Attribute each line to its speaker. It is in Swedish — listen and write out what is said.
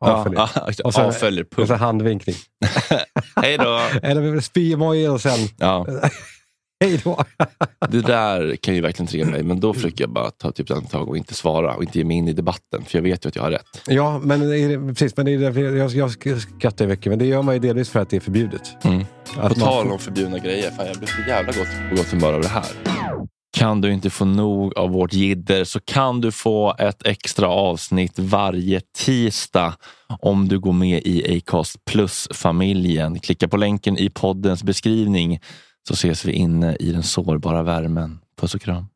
Speaker 1: avföljer.
Speaker 2: Ja,
Speaker 1: Och sen-
Speaker 2: avföljer.
Speaker 1: Och så
Speaker 2: Punkt.
Speaker 1: handvinkning.
Speaker 2: Hej då.
Speaker 1: Eller spy-emoji och sen
Speaker 2: Ja,
Speaker 1: hej då.
Speaker 2: det där kan ju verkligen trigga mig, men då försöker jag bara ta typ ett tag och inte svara och inte ge mig in i debatten, för jag vet ju att jag har rätt.
Speaker 1: Ja, men, det precis, men det är därför jag, jag skrattar ju mycket. Men det gör man ju delvis för att det är förbjudet.
Speaker 2: Mm.
Speaker 1: Att
Speaker 2: På tal
Speaker 1: får-
Speaker 2: om förbjudna grejer, fan, jag blir så jävla gott på gott humör av det här. Kan du inte få nog av vårt jidder så kan du få ett extra avsnitt varje tisdag om du går med i Acast Plus-familjen. Klicka på länken i poddens beskrivning så ses vi inne i den sårbara värmen. Puss och kram.